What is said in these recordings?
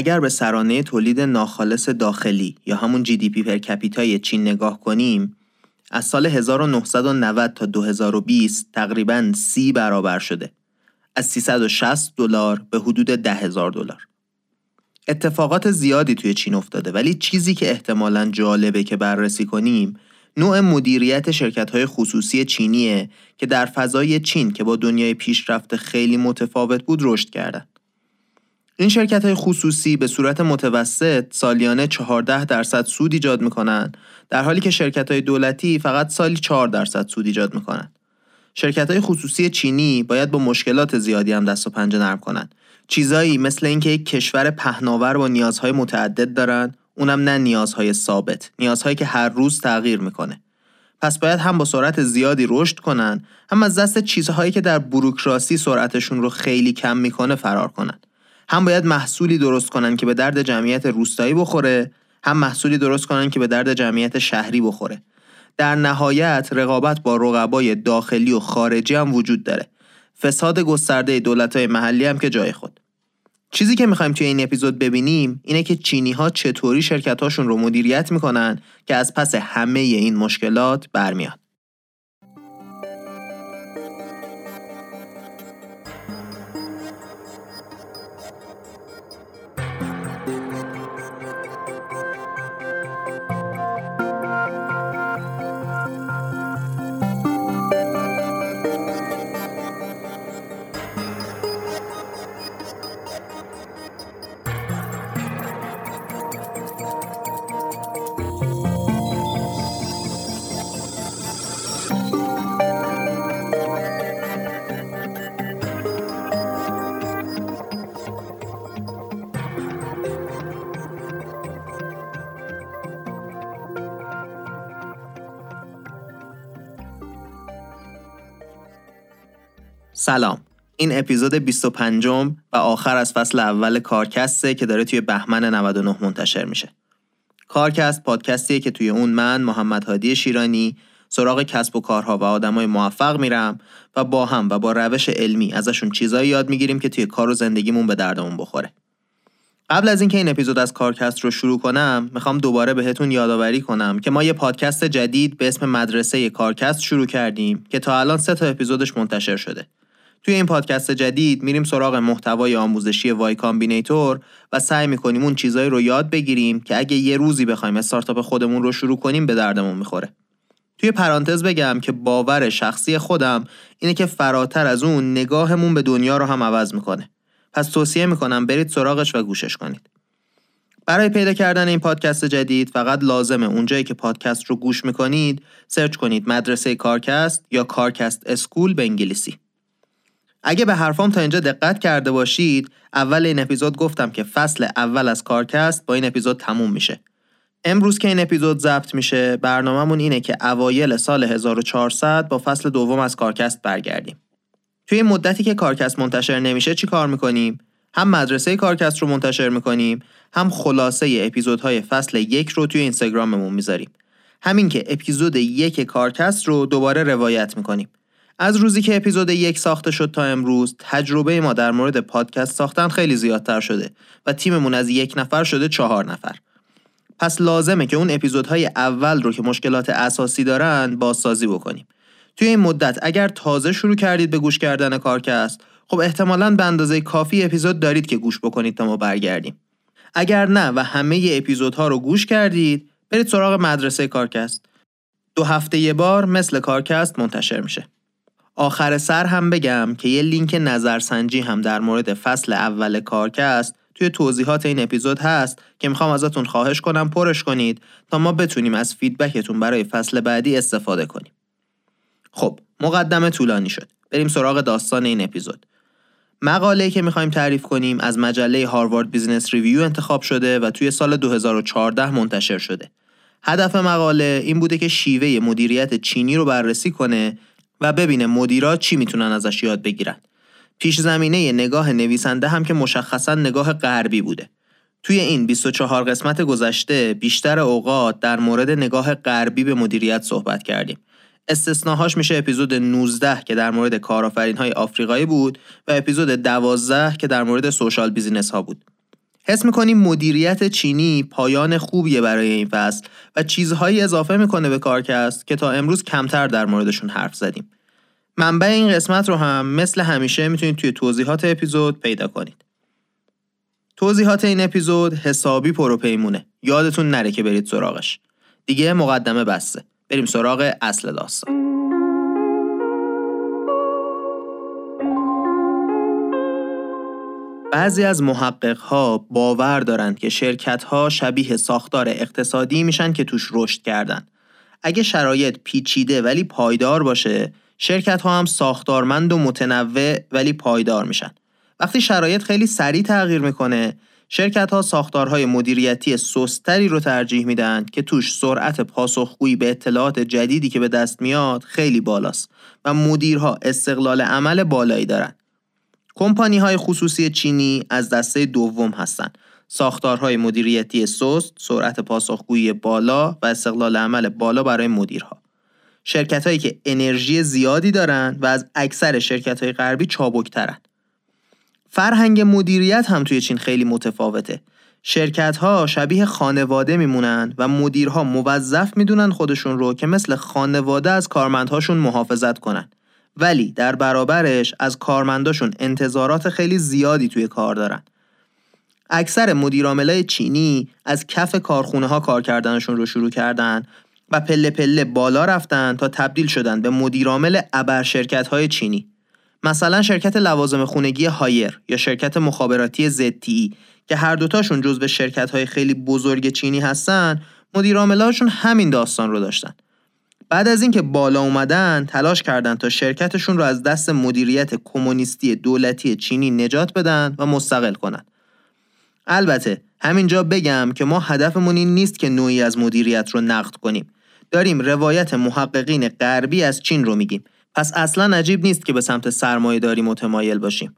اگر به سرانه تولید ناخالص داخلی یا همون GDP per capita ی چین نگاه کنیم از سال 1990 تا 2020 تقریبا سی برابر شده از 360 دلار به حدود 10 هزار دلار اتفاقات زیادی توی چین افتاده ولی چیزی که احتمالا جالبه که بررسی کنیم نوع مدیریت شرکت های خصوصی چینیه که در فضای چین که با دنیای پیشرفته خیلی متفاوت بود رشد کردن. این شرکت های خصوصی به صورت متوسط سالیانه 14 درصد سود ایجاد می‌کنن در حالی که شرکت های دولتی فقط سالی 4 درصد سود ایجاد می‌کنن. شرکت های خصوصی چینی باید با مشکلات زیادی هم دست و پنجه نرم کنن. چیزایی مثل اینکه یک کشور پهناور با نیازهای متعدد دارن اونم نه نیازهای ثابت نیازهایی که هر روز تغییر می‌کنه پس باید هم با سرعت زیادی رشد کنن هم از دست چیزهایی که در بروکراسی سرعتشون رو خیلی کم می‌کنه فرار کنن هم باید محصولی درست کنن که به درد جمعیت روستایی بخوره هم محصولی درست کنن که به درد جمعیت شهری بخوره. در نهایت رقابت با رقبای داخلی و خارجی هم وجود داره. فساد گسترده دولت‌های محلی هم که جای خود. چیزی که می‌خوایم توی این اپیزود ببینیم اینه که چینی ها چطوری شرکت هاشون رو مدیریت می‌کنن که از پس همه این مشکلات برمیاد. سلام. این اپیزود 25 و آخر از فصل اول کارکسته که داره توی بهمن 99 منتشر میشه. کارکست پادکستیه که توی اون من محمد هادی شیرانی سراغ کسب و کارها و آدمای موفق میرم و با هم و با روش علمی ازشون چیزایی یاد می‌گیریم که توی کار و زندگیمون به دردمون بخوره. قبل از اینکه این اپیزود از کارکست رو شروع کنم می‌خوام دوباره بهتون یادآوری کنم که ما یه پادکست جدید به اسم مدرسه کارکست شروع کردیم که تا الان سه تا اپیزودش منتشر شده. توی این پادکست جدید میریم سراغ محتوای آموزشی Y Combinator و سعی می‌کنیم اون چیزایی رو یاد بگیریم که اگه یه روزی بخوایم استارتاپ خودمون رو شروع کنیم به دردمون می‌خوره. توی پرانتز بگم که باور شخصی خودم اینه که فراتر از اون نگاهمون به دنیا رو هم عوض می‌کنه. پس توصیه می‌کنم برید سراغش و گوشش کنید. برای پیدا کردن این پادکست جدید فقط لازمه اونجایی که پادکست رو گوش می‌کنید search کنید مدرسه کارکست یا کارکست school به انگلیسی. اگه به حرفام تا اینجا دقت کرده باشید اول این اپیزود گفتم که فصل اول از کارکست با این اپیزود تموم میشه. امروز که این اپیزود ضبط میشه برنامهمون اینه که اوایل سال 1400 با فصل دوم از کارکست برگردیم. توی این مدتی که کارکست منتشر نمیشه چی کار می‌کنیم؟ هم مدرسه کارکست رو منتشر می‌کنیم هم خلاصه اپیزودهای فصل یک رو توی اینستاگراممون می‌ذاریم. همین که اپیزود یک کارکست رو دوباره روایت می‌کنیم. از روزی که اپیزود یک ساخته شد تا امروز تجربه ما در مورد پادکست ساختن خیلی زیادتر شده و تیممون از یک نفر شده چهار نفر. پس لازمه که اون اپیزودهای اول رو که مشکلات اساسی دارن بازسازی بکنیم. توی این مدت اگر تازه شروع کردید به گوش کردن کارکست خب احتمالا به اندازه کافی اپیزود دارید که گوش بکنید تا ما برگردیم. اگر نه و همه اپیزودها رو گوش کردید برید سراغ مدرسه کارکست. دو هفته یه بار مثل کارکست منتشر میشه. آخر سر هم بگم که یه لینک نظرسنجی هم در مورد فصل اول کارکست توی توضیحات این اپیزود هست که می‌خوام ازتون خواهش کنم پرش کنید تا ما بتونیم از feedback تون برای فصل بعدی استفاده کنیم. خب مقدمه طولانی شد. بریم سراغ داستان این اپیزود. مقاله که می‌خوایم تعریف کنیم از مجله Harvard Business Review انتخاب شده و توی سال 2014 منتشر شده. هدف مقاله این بوده که شیوه مدیریت چینی رو بررسی کنه و ببینه مدیرا چی می‌تونن ازش یاد بگیرن. پیش زمینه نگاه نویسنده هم که مشخصا نگاه غربی بوده. توی این 24 قسمت گذشته بیشتر اوقات در مورد نگاه غربی به مدیریت صحبت کردیم. استثناهاش میشه اپیزود 19 که در مورد کارآفرین های آفریقایی بود و اپیزود 12 که در مورد social business ها بود. حس می‌کنیم مدیریت چینی پایان خوبیه برای این فصل و چیزهایی اضافه می‌کنه به کارکست که تا امروز کمتر در موردشون حرف زدیم. منبع این قسمت رو هم مثل همیشه می‌تونید توی توضیحات اپیزود پیدا کنید. توضیحات این اپیزود حسابی پروپیمونه. یادتون نره که برید سراغش. دیگه مقدمه بسته. بریم سراغ اصل داستان. بعضی از محققها باور دارند که شرکتها شبیه ساختار اقتصادی میشن که توش رشد کردن. اگه شرایط پیچیده ولی پایدار باشه، شرکت ها هم ساختارمند و متنوع ولی پایدار میشن. وقتی شرایط خیلی سریع تغییر می‌کنه، شرکت ها ساختارهای مدیریتی سستری رو ترجیح میدن که توش سرعت پاسخگویی به اطلاعات جدیدی که به دست میاد خیلی بالاست و مدیرها استقلال عمل بالایی دارن. کمپانی های خصوصی چینی از دسته دوم هستند. ساختارهای مدیریتی سست، سرعت پاسخگویی بالا و استقلال عمل بالا برای مدیرها. شرکت هایی که انرژی زیادی دارند و از اکثر شرکت های غربی چابکترن. فرهنگ مدیریت هم توی چین خیلی متفاوته. شرکت ها شبیه خانواده میمونن و مدیرها موظف می‌دونن خودشون رو که مثل خانواده از کارمندهاشون محافظت کنن. ولی در برابرش از کارمنداشون انتظارات خیلی زیادی توی کار دارن. اکثر مدیرعاملای چینی از کف کارخونه ها کار کردنشون رو شروع کردن و پله پله بالا رفتن تا تبدیل شدن به مدیرعامل ابر شرکت های چینی. مثلا شرکت لوازم خونگی هایر یا شرکت مخابراتی ZTE که هر دوتاشون جزو شرکت های خیلی بزرگ چینی هستن مدیرعاملاشون همین داستان رو داشتن. بعد از اینکه بالا اومدن تلاش کردند تا شرکتشون رو از دست مدیریت کمونیستی دولتی چینی نجات بدن و مستقل کنن. البته همینجا بگم که ما هدفمون این نیست که نوعی از مدیریت رو نقد کنیم. داریم روایت محققین غربی از چین رو میگیم. پس اصلا عجیب نیست که به سمت سرمایه داری متمایل باشیم.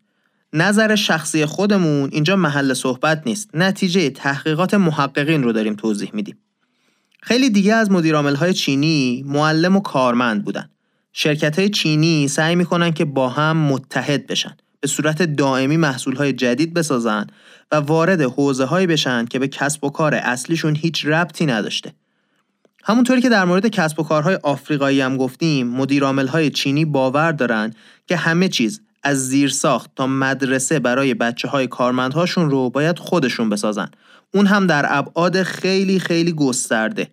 نظر شخصی خودمون اینجا محل صحبت نیست. نتیجه تحقیقات محققین رو داریم توضیح میدیم. خیلی دیگه از های چینی معلم و کارمند بودن. شرکت های چینی سعی می‌کنن که با هم متحد بشن. به صورت دائمی محصول های جدید بسازن و وارد حوزه هایی بشن که به کسب و کار اصلیشون هیچ ربطی نداشته. همونطوری که در مورد کسب و کارهای آفریقایی هم گفتیم مدیرعامل های چینی باور دارن که همه چیز از زیرساخت تا مدرسه برای بچه های کارمندهاشون رو باید خودشون بسازن اون هم در ابعاد خیلی خیلی گسترده.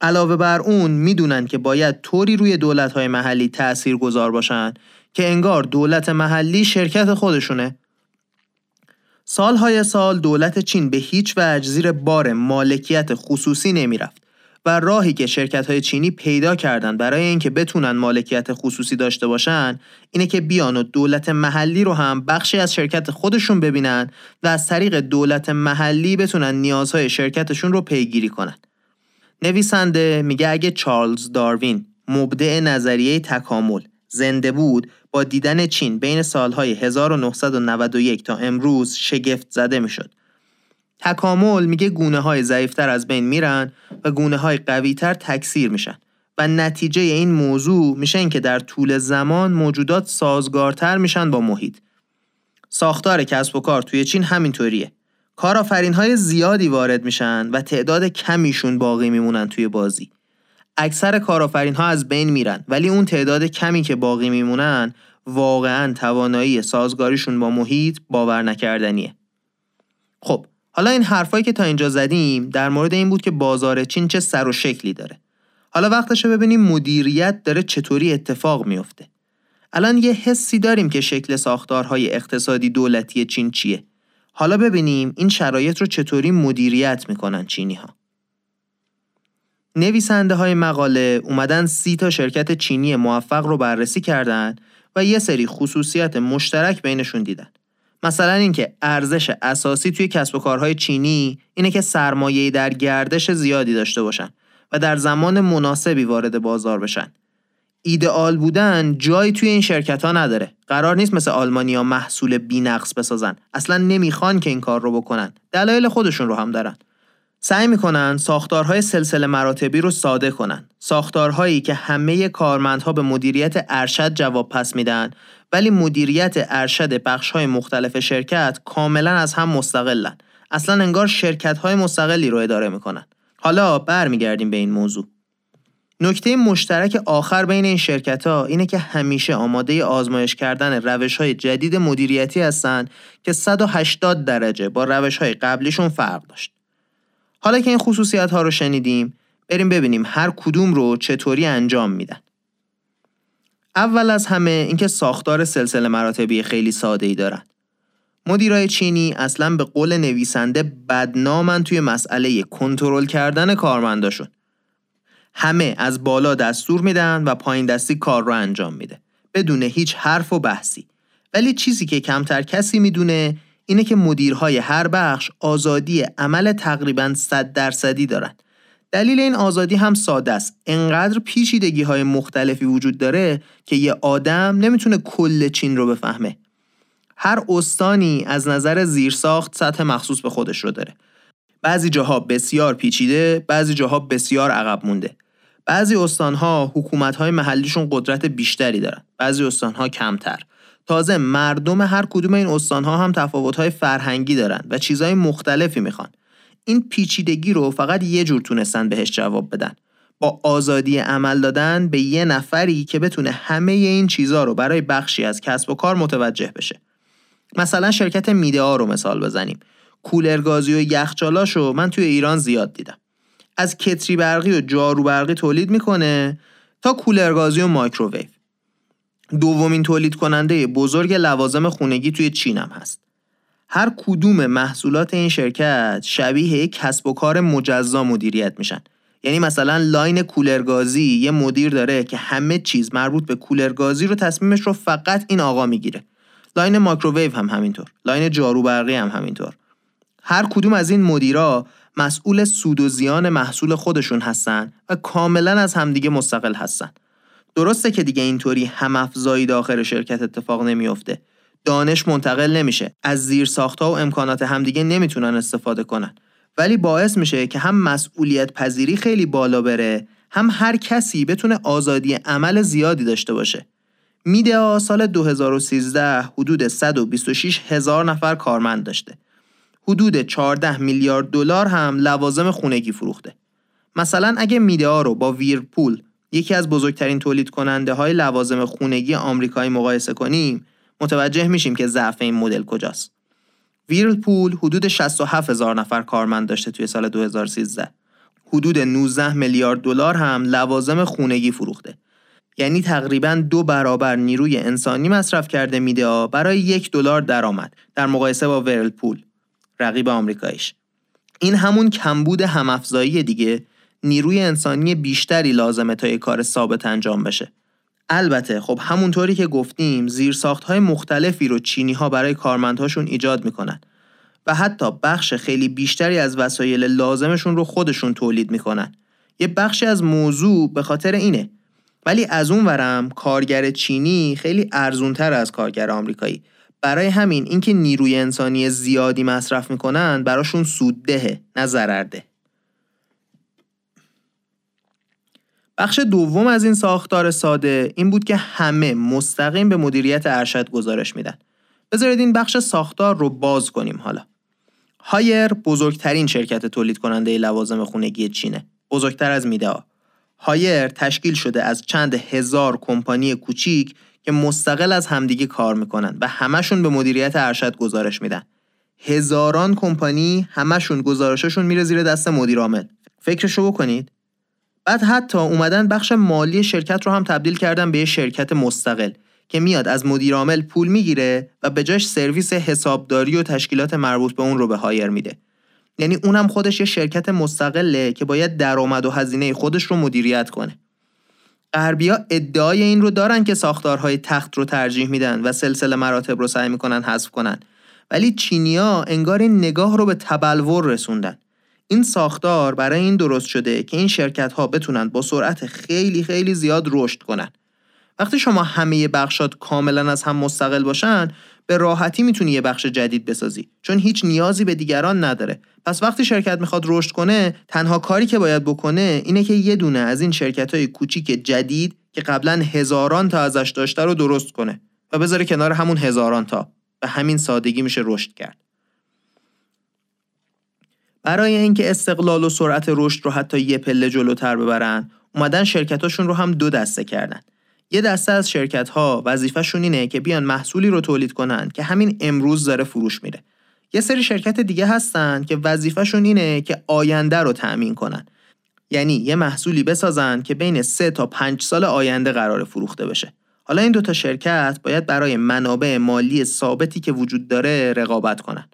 علاوه بر اون می‌دونن که باید طوری روی دولت های محلی تأثیر گذار باشن که انگار دولت محلی شرکت خودشونه. سالهای سال دولت چین به هیچ وجه زیر بار مالکیت خصوصی نمی‌رفت. و راهی که شرکت های چینی پیدا کردن برای اینکه بتونن مالکیت خصوصی داشته باشن اینه که بیان و دولت محلی رو هم بخشی از شرکت خودشون ببینن و از طریق دولت محلی بتونن نیازهای شرکتشون رو پیگیری کنن. نویسنده میگه اگه چارلز داروین مبدع نظریه تکامل زنده بود با دیدن چین بین سالهای 1991 تا امروز شگفت زده می‌شد تکامل میگه گونه های ضعیفتر از بین میرن و گونه های قویتر تکثیر میشن و نتیجه این موضوع میشه اینکه در طول زمان موجودات سازگارتر میشن با محیط. ساختار کسب و کار توی چین همینطوریه. کارآفرین های زیادی وارد میشن و تعداد کمیشون باقی میمونن توی بازی. اکثر کارآفرین ها از بین میرن ولی اون تعداد کمی که باقی میمونن واقعا توانایی سازگاریشون با محیط باور نکردنیه. خب حالا این حرفایی که تا اینجا زدیم در مورد این بود که بازار چین چه سر و شکلی داره. حالا وقتشه ببینیم مدیریت داره چطوری اتفاق میفته. الان یه حسی داریم که شکل ساختارهای اقتصادی دولتی چین چیه. حالا ببینیم این شرایط رو چطوری مدیریت می‌کنن چینی ها. نویسنده های مقاله اومدن سی تا شرکت چینی موفق رو بررسی کردن و یه سری خصوصیت مشترک بینشون دیدن. مثلا اینکه ارزش اساسی توی کسب و کارهای چینی اینه که سرمایه در گردش زیادی داشته باشن و در زمان مناسبی وارد بازار بشن. ایدئال بودن جایی توی این شرکت ها نداره. قرار نیست مثل آلمانیا محصول بینقص بسازن. اصلا نمی‌خوان که این کار رو بکنن. دلایل خودشون رو هم دارن. سعی می‌کنن ساختارهای سلسله مراتبی رو ساده کنن. ساختارهایی که همه کارمندها به مدیریت ارشد جواب پس میدن ولی مدیریت ارشد بخش های مختلف شرکت کاملا از هم مستقلن اصلا انگار شرکت های مستقلی رو اداره می‌کنن حالا برمیگردیم به این موضوع نکته مشترک آخر بین این شرکت ها اینه که همیشه آماده آزمایش کردن روش های جدید مدیریتی هستند که 180 درجه با روش های قبلیشون فرق داشت. حالا که این خصوصیت ها رو شنیدیم بریم ببینیم هر کدوم رو چطوری انجام میدن. اول از همه اینکه ساختار سلسله مراتبی خیلی ساده ای دارن. مدیرای چینی اصلا به قول نویسنده بدنامن توی مسئله کنترل کردن کارمنداشون. همه از بالا دستور میدن و پایین دستی کار رو انجام میده بدون هیچ حرف و بحثی ولی چیزی که کمتر کسی می‌دونه اینه که مدیرهای هر بخش آزادی عمل تقریبا 100 درصدی دارن. دلیل این آزادی هم ساده است. انقدر پیچیدگی های مختلفی وجود داره که یه آدم نمی‌تونه کل چین رو بفهمه. هر استانی از نظر زیرساخت سطح مخصوص به خودش رو داره. بعضی جاها بسیار پیچیده بعضی جاها بسیار عقب مونده. بعضی استانها حکومتهای محلیشون قدرت بیشتری دارن. بعضی استانها کمتر. تازه مردم هر کدوم این استانها هم تفاوتهای فرهنگی دارن و چیزهای مختلفی می‌خوان. این پیچیدگی رو فقط یه جور تونستن بهش جواب بدن. با آزادی عمل دادن به یه نفری که بتونه همه این چیزها رو برای بخشی از کسب و کار متوجه بشه. مثلا شرکت میده رو مثال بزنیم. کولرگازی و یخچالاشو من توی ایران زیاد دیدم. از کتری برقی و جارو برقی تولید می‌کنه تا کولرگازی و مایکروویو. دومین تولید کننده بزرگ لوازم خونگی توی چین هم هست. هر کدوم محصولات این شرکت شبیه یک کسب و کار مجزا مدیریت میشن. یعنی مثلا line کولرگازی یه مدیر داره که همه چیز مربوط به کولرگازی رو تصمیمش رو فقط این آقا می‌گیره. line مایکروویو هم همینطور. line جارو برقی هم همینطور. هر کدوم از این مدیرا مسئول سود و زیان محصول خودشون هستن و کاملا از همدیگه مستقل هستن. درسته که دیگه اینطوری هم افزایی داخل شرکت اتفاق نمیافته. دانش منتقل نمیشه. از زیر ساختها و امکانات همدیگه نمی‌تونن استفاده کنن. ولی باعث میشه که هم مسئولیت پذیری خیلی بالا بره هم هر کسی بتونه آزادی عمل زیادی داشته باشه. میدیا سال 2013 حدود 126 هزار نفر کارمند داشته. حدود 14 میلیارد دلار هم لوازم خونگی فروخته. مثلا اگه میدیا رو با ویرپول یکی از بزرگترین تولید کننده های لوازم خونگی آمریکایی مقایسه کنیم متوجه میشیم که ضعف این مدل کجاست. ویرپول حدود 67 هزار نفر کارمند داشته توی سال 2013. حدود 19 میلیارد دلار هم لوازم خونگی فروخته. یعنی تقریبا دو برابر نیروی انسانی مصرف کرده میده برای یک دلار درآمد در مقایسه با ورلپول رقیب آمریکاییش این همون کمبود همافزایی دیگه نیروی انسانی بیشتری لازمه تا یک کار ثابت انجام بشه. البته خب همونطوری که گفتیم زیرساخت های مختلفی رو چینی ها برای کارمندهاشون ایجاد می‌کنن و حتی بخش خیلی بیشتری از وسایل لازمشون رو خودشون تولید می‌کنن. یه بخشی از موضوع به خاطر اینه. ولی از اون ورم کارگر چینی خیلی ارزونتر از کارگر آمریکایی. برای همین اینکه نیروی انسانی زیادی مصرف می‌کنن براشون سوددهه نه ضررده. بخش دوم از این ساختار ساده این بود که همه مستقیم به مدیریت ارشد گزارش میدن. بذارید این بخش ساختار رو باز کنیم حالا. هایر بزرگترین شرکت تولید کننده لوازم خونگی چینه. بزرگتر از میدها هایر تشکیل شده از چند هزار کمپانی کوچیک که مستقل از همدیگه کار می‌کنن و همشون به مدیریت ارشد گزارش میدن. هزاران کمپانی همشون گزارششون میره زیر دست مدیر عامل. فکرشو بکنید. بعد حتی اومدن بخش مالی شرکت رو هم تبدیل کردن به یه شرکت مستقل که میاد از مدیر عامل پول می‌گیره و به جاش سرویس حسابداری و تشکیلات مربوط به اون رو به هایر میده. یعنی اونم خودش یه شرکت مستقله که باید درآمد و هزینه خودش رو مدیریت کنه. غربیا ادعای این رو دارن که ساختارهای تخت رو ترجیح میدن و سلسله مراتب رو سعی می‌کنن حذف کنن. ولی چینیا انگار این نگاه رو به تبلور رسوندن. این ساختار برای این درست شده که این شرکت ها بتونن با سرعت خیلی خیلی زیاد رشد کنن. وقتی شما همه بخشات کاملا از هم مستقل باشن به راحتی می‌تونی یه بخش جدید بسازی چون هیچ نیازی به دیگران نداره. پس وقتی شرکت می‌خواد رشد کنه تنها کاری که باید بکنه اینه که یه دونه از این شرکت های کوچیک جدید که قبلا هزاران تا ازش داشته رو درست کنه و بذاره کنار همون هزاران تا. به همین سادگی میشه رشد کرد. برای اینکه استقلال و سرعت رشد رو حتی یه پله جلوتر ببرن اومدن شرکتاشون رو هم دو دسته کردن. یه دسته از شرکت ها وظیفهشون اینه که بیان محصولی رو تولید کنن که همین امروز داره فروش میره. یه سری شرکت دیگه هستن که وظیفهشون اینه که آینده رو تأمین کنن. یعنی یه محصولی بسازن که بین 3 تا 5 سال آینده قرار فروخته بشه. حالا این دوتا شرکت باید برای منابع مالی ثابتی که وجود داره رقابت کنن.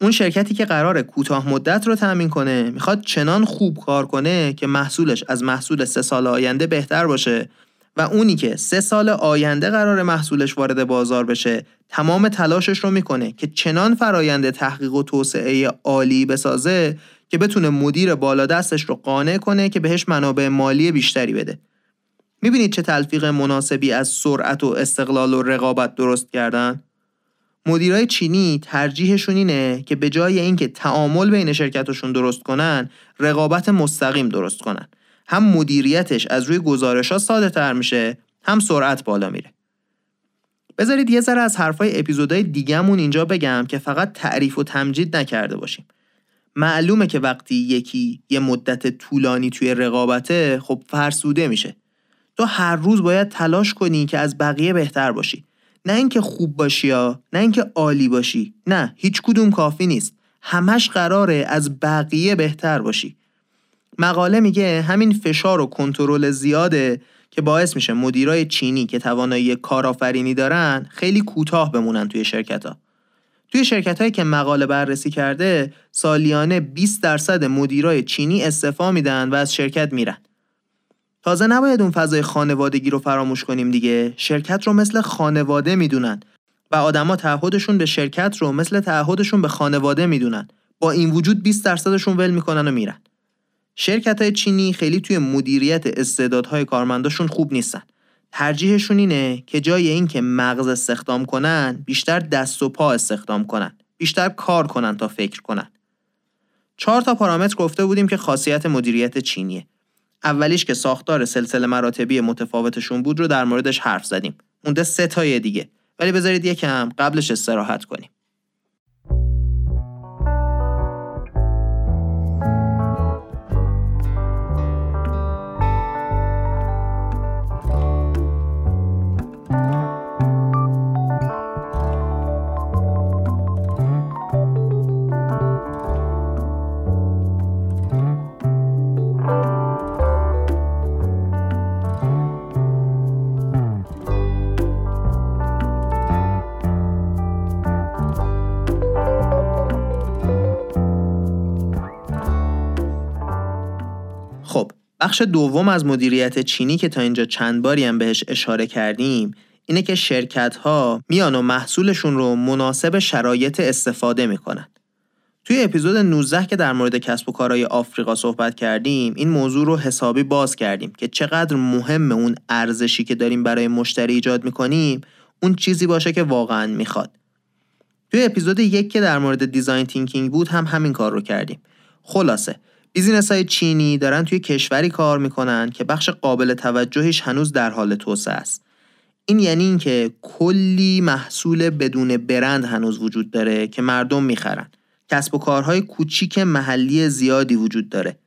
اون شرکتی که قرار کوتاه مدت رو تأمین کنه می‌خواد چنان خوب کار کنه که محصولش از محصول سه سال آینده بهتر باشه و اونی که سه سال آینده قرار محصولش وارد بازار بشه تمام تلاشش رو می‌کنه که چنان فرایند تحقیق و توسعه عالی بسازه که بتونه مدیر بالا دستش رو قانع کنه که بهش منابع مالی بیشتری بده. می‌بینید چه تلفیق مناسبی از سرعت و استقلال و رقابت درست کردن؟ مدیرای چینی ترجیحشون اینه که به جای اینکه تعامل بین شرکتشون درست کنن رقابت مستقیم درست کنن. هم مدیریتش از روی گزارش ها ساده تر میشه هم سرعت بالا میره. بذارید یه ذره از حرفای اپیزودهای دیگهمون اینجا بگم که فقط تعریف و تمجید نکرده باشیم. معلومه که وقتی یکی یه مدت طولانی توی رقابته خب فرسوده میشه. تو هر روز باید تلاش کنی که از بقیه بهتر باشی. نه اینکه خوب باشی یا نه اینکه عالی باشی نه هیچ کدوم کافی نیست همش قراره از بقیه بهتر باشی مقاله میگه همین فشار و کنترل زیاده که باعث میشه مدیرای چینی که توانایی کارآفرینی دارن خیلی کوتاه بمونن توی شرکت ها. توی شرکت هایی که مقاله بررسی کرده سالیانه 20 درصد مدیرای چینی استعفا میدن و از شرکت میرن. تازه نباید اون فضای خانوادگی رو فراموش کنیم دیگه. شرکت رو مثل خانواده می‌دونن و آدما تعهدشون به شرکت رو مثل تعهدشون به خانواده می‌دونن. با این وجود 20 درصدشون ول می‌کنن و میرن. شرکت های چینی خیلی توی مدیریت استعدادهای کارمنداشون خوب نیستن. ترجیحشون اینه که جای اینکه مغز استخدام کنن بیشتر دست و پا استخدام کنن. بیشتر کار کنن تا فکر کنن. چهار تا پارامتر گفته بودیم که خاصیت مدیریت چینیه. اولیش که ساختار سلسله مراتبی متفاوتشون بود رو در موردش حرف زدیم. مونده سه تای دیگه. ولی بذارید یکم قبلش استراحت کنیم. بخش دوم از مدیریت چینی که تا اینجا چند باری هم بهش اشاره کردیم اینه که شرکت ها میان و محصولشون رو مناسب شرایط استفاده می‌کنن. توی اپیزود 19 که در مورد کسب و کارهای آفریقا صحبت کردیم این موضوع رو حسابی باز کردیم که چقدر مهم اون ارزشی که داریم برای مشتری ایجاد می‌کنیم اون چیزی باشه که واقعا می‌خواد. توی اپیزود یک که در مورد design thinking بود هم همین کار رو کردیم. خلاصه بیزینس های چینی دارن توی کشوری کار می‌کنن که بخش قابل توجهش هنوز در حال توسعه است. این یعنی اینکه کلی محصول بدون برند هنوز وجود داره که مردم می‌خرن. کسب و کارهای کوچیک محلی زیادی وجود داره.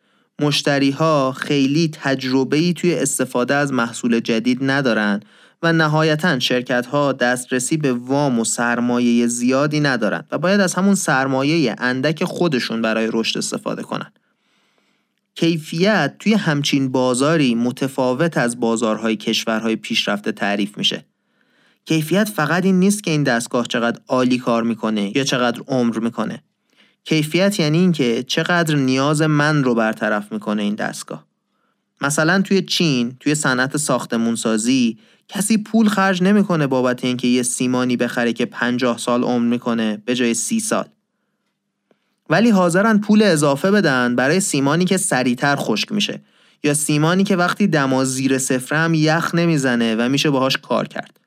مشتری ها خیلی تجربه ای توی استفاده از محصول جدید ندارن و نهایتا شرکت ها دسترسی به وام و سرمایه زیادی ندارن و باید از همون سرمایه اندک خودشون برای رشد استفاده کنن. کیفیت توی همچین بازاری متفاوت از بازارهای کشورهای پیشرفته تعریف میشه. کیفیت فقط این نیست که این دستگاه چقدر عالی کار می‌کنه یا چقدر عمر می‌کنه. کیفیت یعنی اینکه چقدر نیاز من رو برطرف می‌کنه این دستگاه. مثلا توی چین توی صنعت ساختمون سازی کسی پول خرج نمی‌کنه بابت اینکه یه سیمانی بخره که 50 سال عمر می‌کنه به جای 30 سال. ولی حاضرن پول اضافه بدن برای سیمانی که سریعتر خشک میشه. یا سیمانی که وقتی دما زیر صفر هم یخ نمی‌زنه و میشه باهاش کار کرد.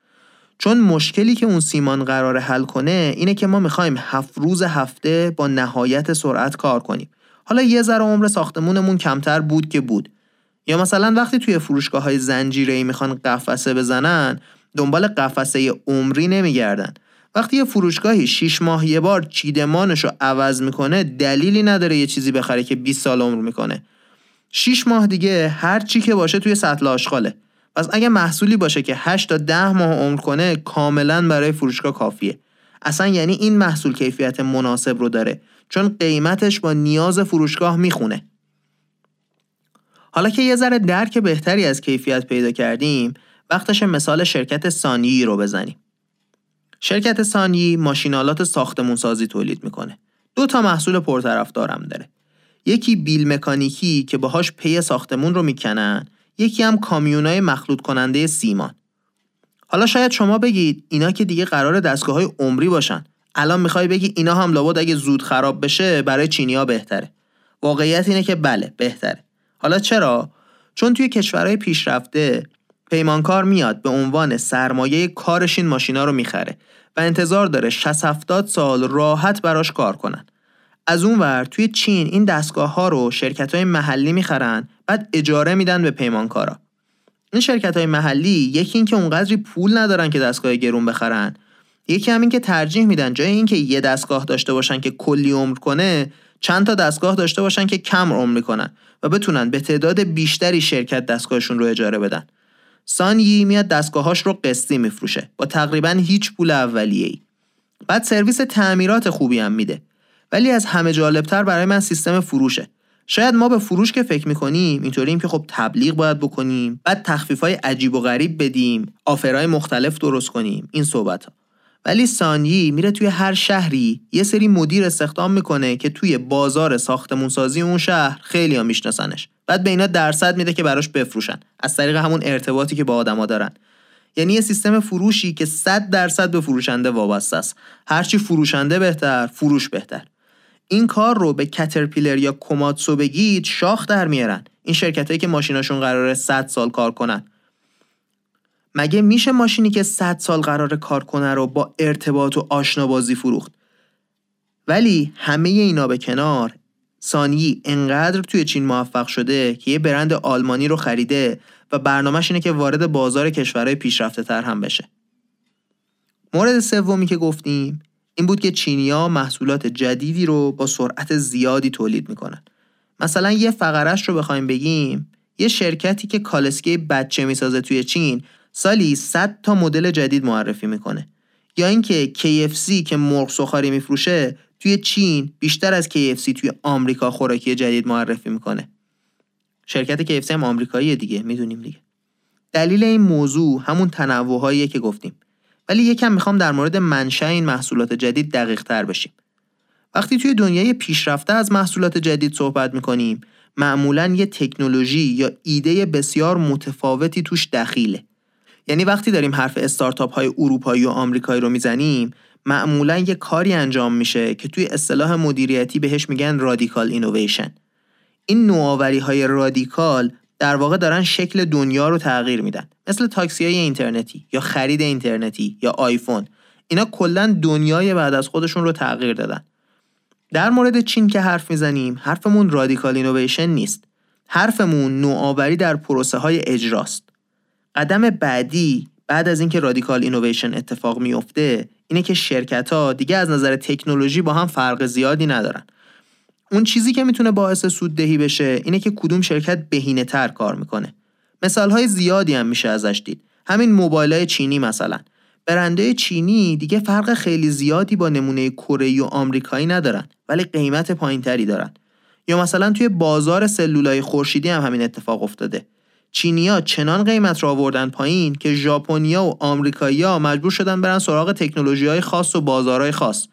چون مشکلی که اون سیمان قرار حل کنه اینه که ما می‌خوایم هفت روز هفته با نهایت سرعت کار کنیم. حالا یه ذره عمر ساختمونمون کمتر بود که بود. یا مثلا وقتی توی فروشگاه های می‌خوان قفسه بزنن دنبال قفسه عمری نمیگردن. وقتی یه فروشگاهی 6 ماه یه بار چیدمانش رو عوض می‌کنه دلیلی نداره یه چیزی بخره که 20 سال عمر می‌کنه. 6 ماه دیگه هر چی که باشه توی سطل آشغاله. پس اگه محصولی باشه که 8 تا 10 ماه عمر کنه کاملا برای فروشگاه کافیه. اصلا یعنی این محصول کیفیت مناسب رو داره. چون قیمتش با نیاز فروشگاه می‌خونه. حالا که یه ذره درک بهتری از کیفیت پیدا کردیم وقتش مثال شرکت سانی رو بزنیم. شرکت سانی ماشینالات ساختمون سازی تولید می‌کنه. دو تا محصول پرطرفدارم داره. یکی بیل مکانیکی که باهاش پی ساختمون رو می‌کنن یکی هم کامیونای مخلوط کننده سیمان. حالا شاید شما بگید اینا که دیگه قرار دستگاه های عمری باشن. الان می‌خوای بگی اینا هم لابد اگه زود خراب بشه برای چینیا بهتره. واقعیت اینه که بله بهتره. حالا چرا؟ چون توی کشورهای پیشرفته پیمانکار میاد به عنوان سرمایه کارش این ماشینا رو می‌خره و انتظار داره 60 70 سال راحت براش کار کنن. از اون ور توی چین این دستگاه ها رو شرکت های محلی می‌خرن بعد اجاره میدن به پیمانکارا. این شرکت های محلی یکی اینکه اونقدری پول ندارن که دستگاه گرون بخرن یکی همین که ترجیح میدن جای اینکه یه دستگاه داشته باشن که کلی عمر کنه چند تا دستگاه داشته باشن که کم عمر کنن و بتونن به تعداد بیشتری شرکت دستگاهشون رو اجاره بدن. سانیی میاد دستگاهاش رو قسطی میفروشه. با تقریبا هیچ پول اولیه ای بعد سرویس تعمیرات خوبی هم میده. ولی از همه جالبتر برای من سیستم فروشه. شاید ما به فروش که فکر می‌کنیم اینطوریم که خب تبلیغ باید بکنیم بعد تخفیف های عجیب و غریب بدیم آفرهای مختلف درست کنیم این صحبت ها ولی سانیی میره توی هر شهری یه سری مدیر استخدام می‌کنه که توی بازار ساختمون سازی اون شهر خیلی ها میشناسنش. بعد به اینا درصد میده که براش بفروشن. از طریق همون ارتباطی که با آدما دارن. یعنی یه سیستم فروشی که 100 درصد به فروشنده وابسته است. هرچی فروشنده بهتر فروش بهتر. این کار رو به کترپیلر یا کوماتسو بگید شاخ در میارن. این شرکتایی که ماشیناشون قراره 100 سال کار کنن. مگه میشه ماشینی که 100 سال قرار کار کنه رو با ارتباط و آشنابازی فروخت؟ ولی همه اینا به کنار سانی انقدر توی چین موفق شده که یه برند آلمانی رو خریده و برنامهش اینه که وارد بازار کشورهای پیشرفته تر هم بشه. مورد سومی که گفتیم این بود که چینیا محصولات جدیدی رو با سرعت زیادی تولید می‌کنن. مثلا یه فقرش رو بخوایم بگیم یه شرکتی که کالسکه بچه می‌سازه توی چین سالی 100 تا مدل جدید معرفی می‌کنه یا اینکه KFC که مرغ سوخاری میفروشه توی چین بیشتر از KFC توی آمریکا خوراکی جدید معرفی می‌کنه. شرکت KFC هم آمریکاییه دیگه می‌دونیم دیگه. دلیل این موضوع همون تنوعهاییه که گفتیم. ولی یکم می‌خوام در مورد منشأ این محصولات جدید دقیق تر بشیم. وقتی توی دنیای پیشرفته از محصولات جدید صحبت می‌کنیم معمولا یه تکنولوژی یا ایده بسیار متفاوتی توش دخیله. یعنی وقتی داریم حرف استارتاپ های اروپایی و آمریکایی رو می‌زنیم معمولا یه کاری انجام میشه که توی اصطلاح مدیریتی بهش میگن radical innovation این نوآوری های radical در واقع دارن شکل دنیا رو تغییر میدن. مثل تاکسی های اینترنتی یا خرید اینترنتی یا آیفون. اینا کلا دنیای بعد از خودشون رو تغییر دادن. در مورد چین که حرف می‌زنیم حرفمون radical innovation نیست. حرفمون نوآوری در پروسه های اجراست. قدم بعدی بعد از اینکه radical innovation اتفاق میفته اینه که شرکت ها دیگه از نظر تکنولوژی با هم فرق زیادی ندارن. اون چیزی که می‌تونه باعث سوددهی بشه اینه که کدوم شرکت بهینه تر کار می‌کنه. مثال های زیادی هم میشه ازش دید. همین موبایل های چینی مثلا. برنده چینی دیگه فرق خیلی زیادی با نمونه کره و آمریکایی ندارن ولی قیمت پایینتری دارن. یا مثلا توی بازار سلولای خورشیدی هم همین اتفاق افتاده. چینیا چنان قیمت را آوردن پایین که ژاپنیا و آمریکایی‌ها مجبور شدن برن سراغ تکنولوژی های خاص و بازارهای خاص.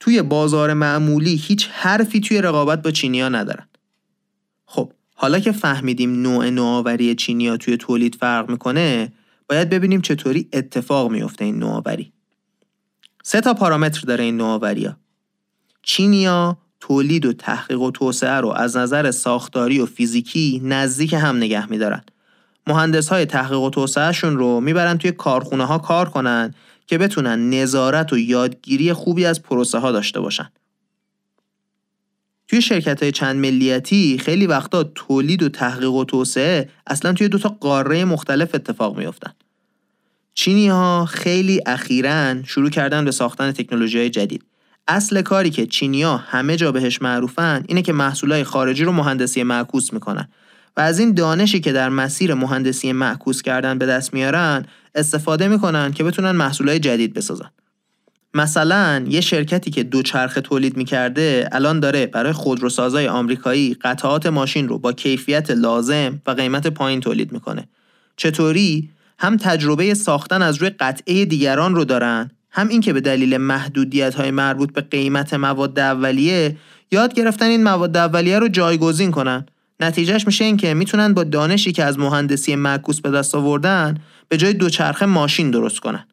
توی بازار معمولی هیچ حرفی توی رقابت با چینیا ندارن. خب حالا که فهمیدیم نوع نوآوری چینیا توی تولید فرق می‌کنه باید ببینیم چطوری اتفاق میفته این نوآوری. سه تا پارامتر داره این نوآوری ها. چینیا تولید و تحقیق و توسعه رو از نظر ساختاری و فیزیکی نزدیک هم نگه میدارن. مهندس های تحقیق و توسعهشون رو می‌برن توی کارخونه ها کار کنن که بتونن نظارت و یادگیری خوبی از پروسه ها داشته باشن. توی شرکت های چند ملیتی خیلی وقتا تولید و تحقیق و توسعه اصلا توی دوتا قاره مختلف اتفاق میافتن. چینی ها خیلی اخیرا شروع کردن به ساختن تکنولوژی های جدید اصل کاری که چینیا همه جا بهش معروفن اینه که محصولای خارجی رو مهندسی معکوس می‌کنن. و از این دانشی که در مسیر مهندسی معکوس کردن به دست میارن استفاده می‌کنن که بتونن محصولای جدید بسازن. مثلا یه شرکتی که دوچرخه تولید می‌کرده الان داره برای خودروسازای آمریکایی قطعات ماشین رو با کیفیت لازم و قیمت پایین تولید می‌کنه. چطوری؟ هم تجربه ساختن از روی قطعه دیگران رو دارن هم اینکه به دلیل محدودیت های مربوط به قیمت مواد اولیه یاد گرفتن این مواد اولیه رو جایگزین کنن. نتیجهش میشه اینکه می‌تونن با دانشی که از مهندسی معکوس به دست آوردن به جای دوچرخه ماشین درست کنن.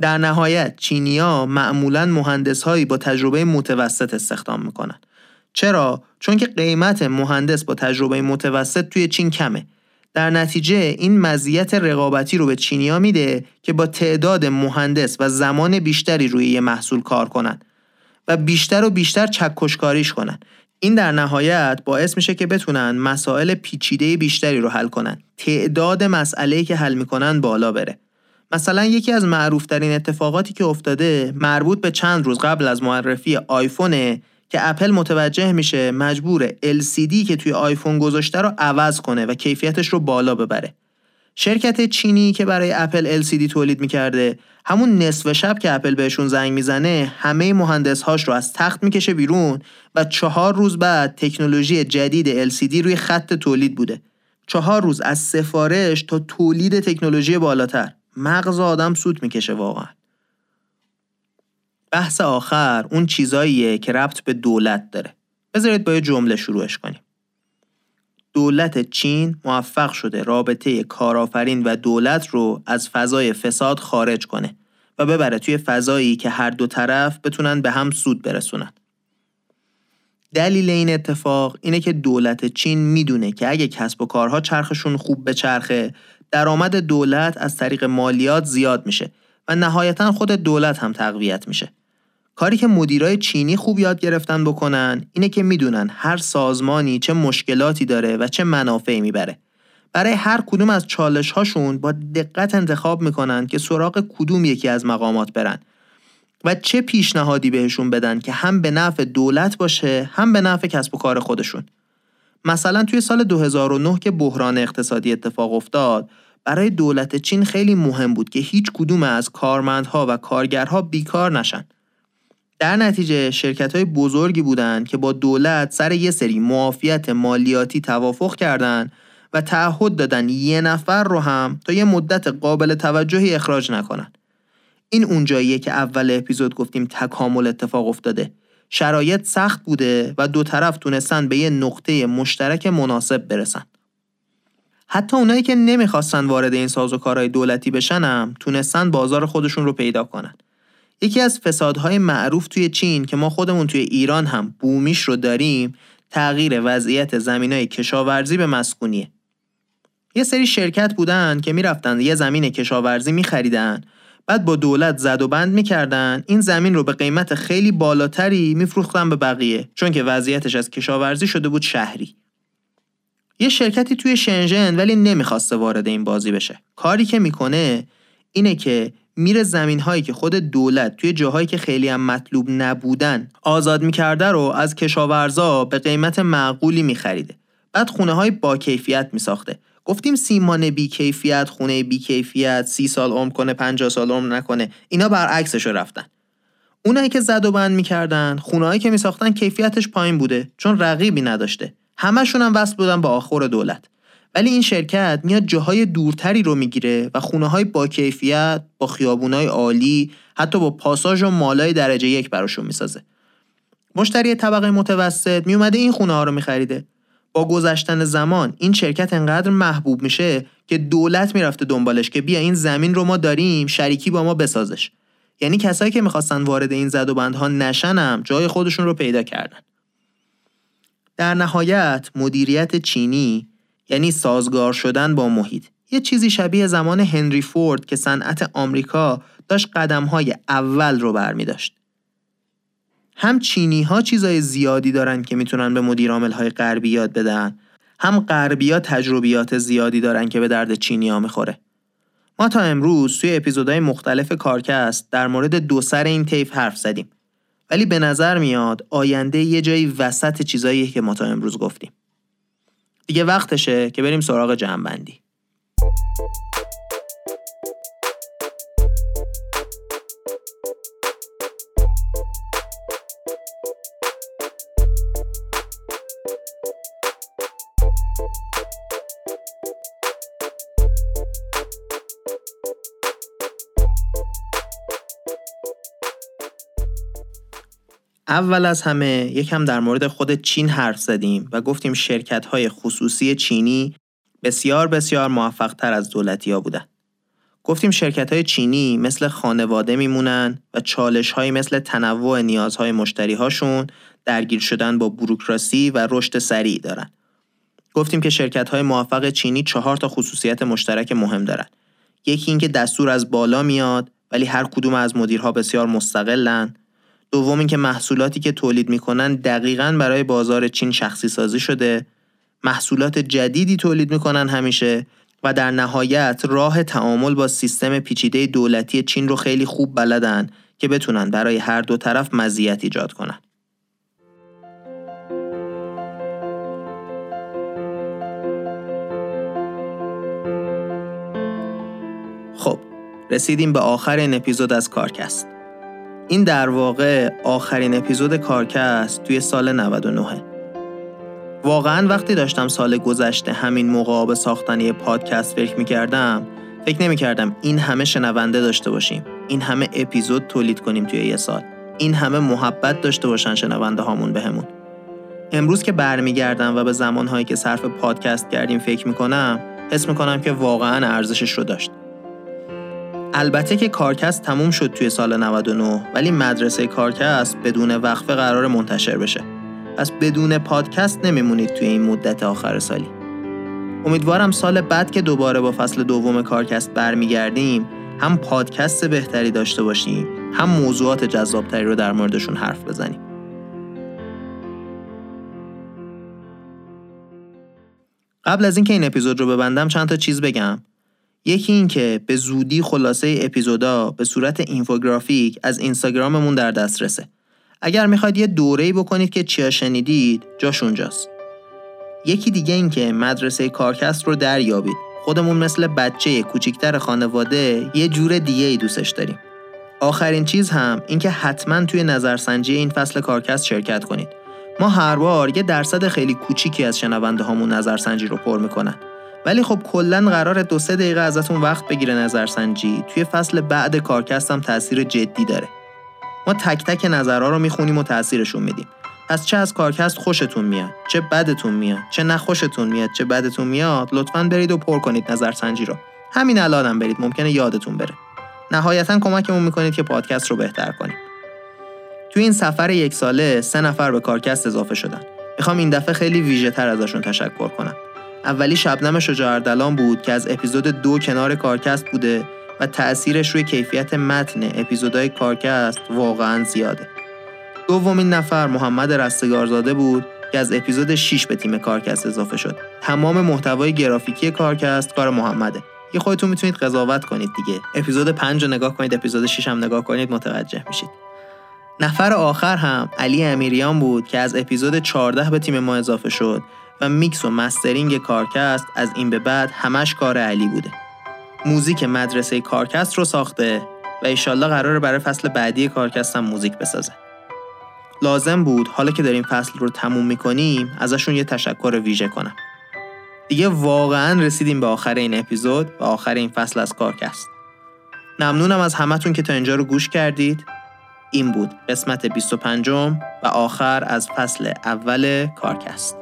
در نهایت چینیا معمولا مهندس هایی با تجربه متوسط استخدام می‌کنن. چرا؟ چون که قیمت مهندس با تجربه متوسط توی چین کمه. در نتیجه این مزیت رقابتی رو به چینیا میده که با تعداد مهندس و زمان بیشتری روی یه محصول کار کنن و بیشتر و بیشتر چکشکاریش کنن. این در نهایت باعث میشه که بتونن مسائل پیچیده بیشتری رو حل کنن. تعداد مسئله که حل می‌کنن بالا بره. مثلا یکی از معروفترین اتفاقاتی که افتاده مربوط به چند روز قبل از معرفی آیفونه که اپل متوجه میشه مجبور LCD که توی آیفون گذاشته رو عوض کنه و کیفیتش رو بالا ببره. شرکت چینی که برای اپل LCD تولید می‌کرده همون نصف شب که اپل بهشون زنگ می‌زنه همه مهندس هاش رو از تخت می‌کشه بیرون و چهار روز بعد تکنولوژی جدید LCD روی خط تولید بوده. چهار روز از سفارش تا تولید تکنولوژی بالاتر. مغز آدم سود می‌کشه واقعا. بحث آخر اون چیزاییه که ربط به دولت داره. بذارید با یه جمله شروعش کنیم. دولت چین موفق شده رابطه کارآفرین و دولت رو از فضای فساد خارج کنه و ببره توی فضایی که هر دو طرف بتونن به هم سود برسونن. دلیل این اتفاق اینه که دولت چین می‌دونه که اگه کسب و کارها چرخشون خوب به چرخه درآمد دولت از طریق مالیات زیاد میشه و نهایتا خود دولت هم تقویت میشه. کاری که مدیرای چینی خوب یاد گرفتن بکنن اینه که می‌دونن هر سازمانی چه مشکلاتی داره و چه منافعی می‌بره. برای هر کدوم از چالش هاشون با دقت انتخاب می‌کنن که سراغ کدوم یکی از مقامات برن و چه پیشنهادی بهشون بدن که هم به نفع دولت باشه هم به نفع کسب و کار خودشون. مثلا توی سال 2009 که بحران اقتصادی اتفاق افتاد برای دولت چین خیلی مهم بود که هیچ کدوم از کارمندها و کارگرها بیکار نشن. در نتیجه شرکت های بزرگی بودند که با دولت سر یه سری معافیت مالیاتی توافق کردند و تعهد دادن یه نفر رو هم تا یه مدت قابل توجهی اخراج نکنن. این اونجاییه که اول اپیزود گفتیم تکامل اتفاق افتاده. شرایط سخت بوده و دو طرف تونستن به یه نقطه مشترک مناسب برسن. حتی اونایی که نمی‌خواستن وارد این سازوکارهای دولتی بشنم تونستن بازار خودشون رو پیدا کنن. یکی از فسادهای معروف توی چین که ما خودمون توی ایران هم بومیش رو داریم تغییر وضعیت زمینای کشاورزی به مسکونیه. یه سری شرکت بودن که می‌رفتن یه زمین کشاورزی میخریدن بعد با دولت زد و بند می‌کردن این زمین رو به قیمت خیلی بالاتری میفروختن به بقیه چون که وضعیتش از کشاورزی شده بود شهری. یه شرکتی توی شنژن ولی نمی‌خواسته وارد این بازی بشه. کاری که می‌کنه اینه که میره زمین هایی که خود دولت توی جاهایی که خیلی هم مطلوب نبودن آزاد می‌کرده رو از کشاورزا به قیمت معقولی میخریده. بعد خونه های با کیفیت میساخته. گفتیم سیمان بی کیفیت خونه بی کیفیت سی سال عمر کنه 50 سال عمر نکنه. اینا برعکسش رفتن. اونایی که زد و بند می‌کردن خونهایی که میساختن کیفیتش پایین بوده چون رقیبی نداشته. همشون هم وصل بودن با آخر دولت. ولی این شرکت میاد جاهای دورتری رو می‌گیره و خونه های با کیفیت با خیابونای عالی حتی با پاساژ و مالای درجه یک براشون می‌سازه. مشتری طبقه متوسط میومده این خونه ها رو میخریده. با گذشتن زمان این شرکت انقدر محبوب میشه که دولت می‌رفته دنبالش که بیا این زمین رو ما داریم شریکی با ما بسازش. یعنی کسایی که می‌خواستن وارد این زد و بندها نشنم جای خودشون رو پیدا کردن. در نهایت مدیریت چینی یعنی سازگار شدن با محیط. یه چیزی شبیه زمان هنری فورد که صنعت آمریکا داشت قدمهای اول رو برمی داشت. هم چینی ها چیزای زیادی دارن که می‌تونن به مدیر های غربی یاد بدن هم غربی ها تجربیات زیادی دارن که به درد چینی ها می‌خوره. ما تا امروز توی اپیزودهای مختلف کارکست در مورد دو سر این طیف حرف زدیم. ولی به نظر میاد آینده یه جایی وسط چیزایی که ما تا امروز گفتیم. دیگه وقتشه که بریم سراغ جمعبندی. اول از همه یکم در مورد خود چین حرف زدیم و گفتیم شرکت های خصوصی چینی بسیار بسیار موفق تر از دولتی ها بودن. گفتیم شرکت های چینی مثل خانواده میمونن و چالش های مثل تنوع نیازهای مشتری هاشون درگیر شدن با بروکراسی و رشد سریع دارن. گفتیم که شرکت های موفق چینی چهار تا خصوصیت مشترک مهم دارن. یکی اینکه دستور از بالا میاد ولی هر کدوم از مدیرها بسیار مستقلن دوم اینکه محصولاتی که تولید می‌کنن دقیقا برای بازار چین شخصی سازی شده محصولات جدیدی تولید می‌کنن همیشه و در نهایت راه تعامل با سیستم پیچیده دولتی چین رو خیلی خوب بلدن که بتونن برای هر دو طرف مزیت ایجاد کنن. خب رسیدیم به آخر این اپیزود از کارکست. این در واقع آخرین اپیزود کارکست توی سال 99 واقعا وقتی داشتم سال گذشته همین موقع به ساختن یه پادکست فکر می‌کردم فکر نمی‌کردم این همه شنونده داشته باشیم. این همه اپیزود تولید کنیم توی یه سال. این همه محبت داشته باشن شنونده هامون بهمون امروز که برمیگردم و به زمانهایی که صرف پادکست کردیم فکر می‌کنم حس می‌کنم که واقعا ارزشش رو داشت. البته که کارکست تموم شد توی سال 99 ولی مدرسه کارکست بدون وقفه قرار منتشر بشه. پس بدون پادکست نمیمونید توی این مدت آخر سالی. امیدوارم سال بعد که دوباره با فصل دوم کارکست برمیگردیم هم پادکست بهتری داشته باشیم هم موضوعات جذابتری رو در موردشون حرف بزنیم. قبل از اینکه این اپیزود رو ببندم چند تا چیز بگم. یکی این که به زودی خلاصه اپیزودا به صورت اینفوگرافیک از اینستاگراممون در دسترسه. اگر می‌خواید یه دوره‌ای بکنید که چیا شنیدید جاش اونجاست. یکی دیگه این که مدرسه کارکست رو دریابید. خودمون مثل بچه کوچیکتر خانواده یه جور دیگه ای دوستش داریم. آخرین چیز هم این که حتما توی نظرسنجی این فصل کارکست شرکت کنید. ما هر بار یه درصد خیلی کوچیکی از شنونده هامون نظرسنجی رو پر می‌کنن. ولی خب کلا قرار دو سه دقیقه ازتون وقت بگیره نظرسنجی. توی فصل بعد کارکست هم تاثیر جدی داره. ما تک تک نظرها رو می‌خونیم و تاثیرشون میدیم. پس چه از کارکست خوشتون میاد چه بدتون میاد چه نخوشتون میاد چه بدتون میاد لطفا برید و پر کنید نظرسنجی رو. همین الانم هم برید ممکنه یادتون بره. نهایتا کمکمون می‌کنید که پادکست رو بهتر کنیم. توی این سفر یک ساله سه نفر به کارکست اضافه شدن. می‌خوام این دفعه خیلی ویژه تر ازشون تشکر کنم. اولی شبنم شجاع بود که از اپیزود دو کنار کارکست بوده و تأثیرش روی کیفیت متن اپیزودهای کارکست واقعا زیاده. دومین نفر محمد رستگارزاده بود که از اپیزود 6 به تیم کارکست اضافه شد. تمام محتوای گرافیکی کارکست کار محمده. یه خودتون می‌تونید قضاوت کنید دیگه. اپیزود 5 رو نگاه کنید، اپیزود 6 هم نگاه کنید متوجه میشید. نفر آخر هم علی امیریان بود که از اپیزود 14 به تیم ما اضافه شد و میکس و mastering کارکست از این به بعد همش کار علی بوده. موزیک مدرسه کارکست رو ساخته و ایشالله قراره برای فصل بعدی کارکست هم موزیک بسازه. لازم بود حالا که داریم فصل رو تموم می‌کنیم ازشون یه تشکر ویژه کنم. دیگه واقعا رسیدیم به آخر این اپیزود و آخر این فصل از کارکست. ممنونم از همتون که تا اینجا رو گوش کردید. این بود قسمت 25 و آخر از فصل اول کارکست.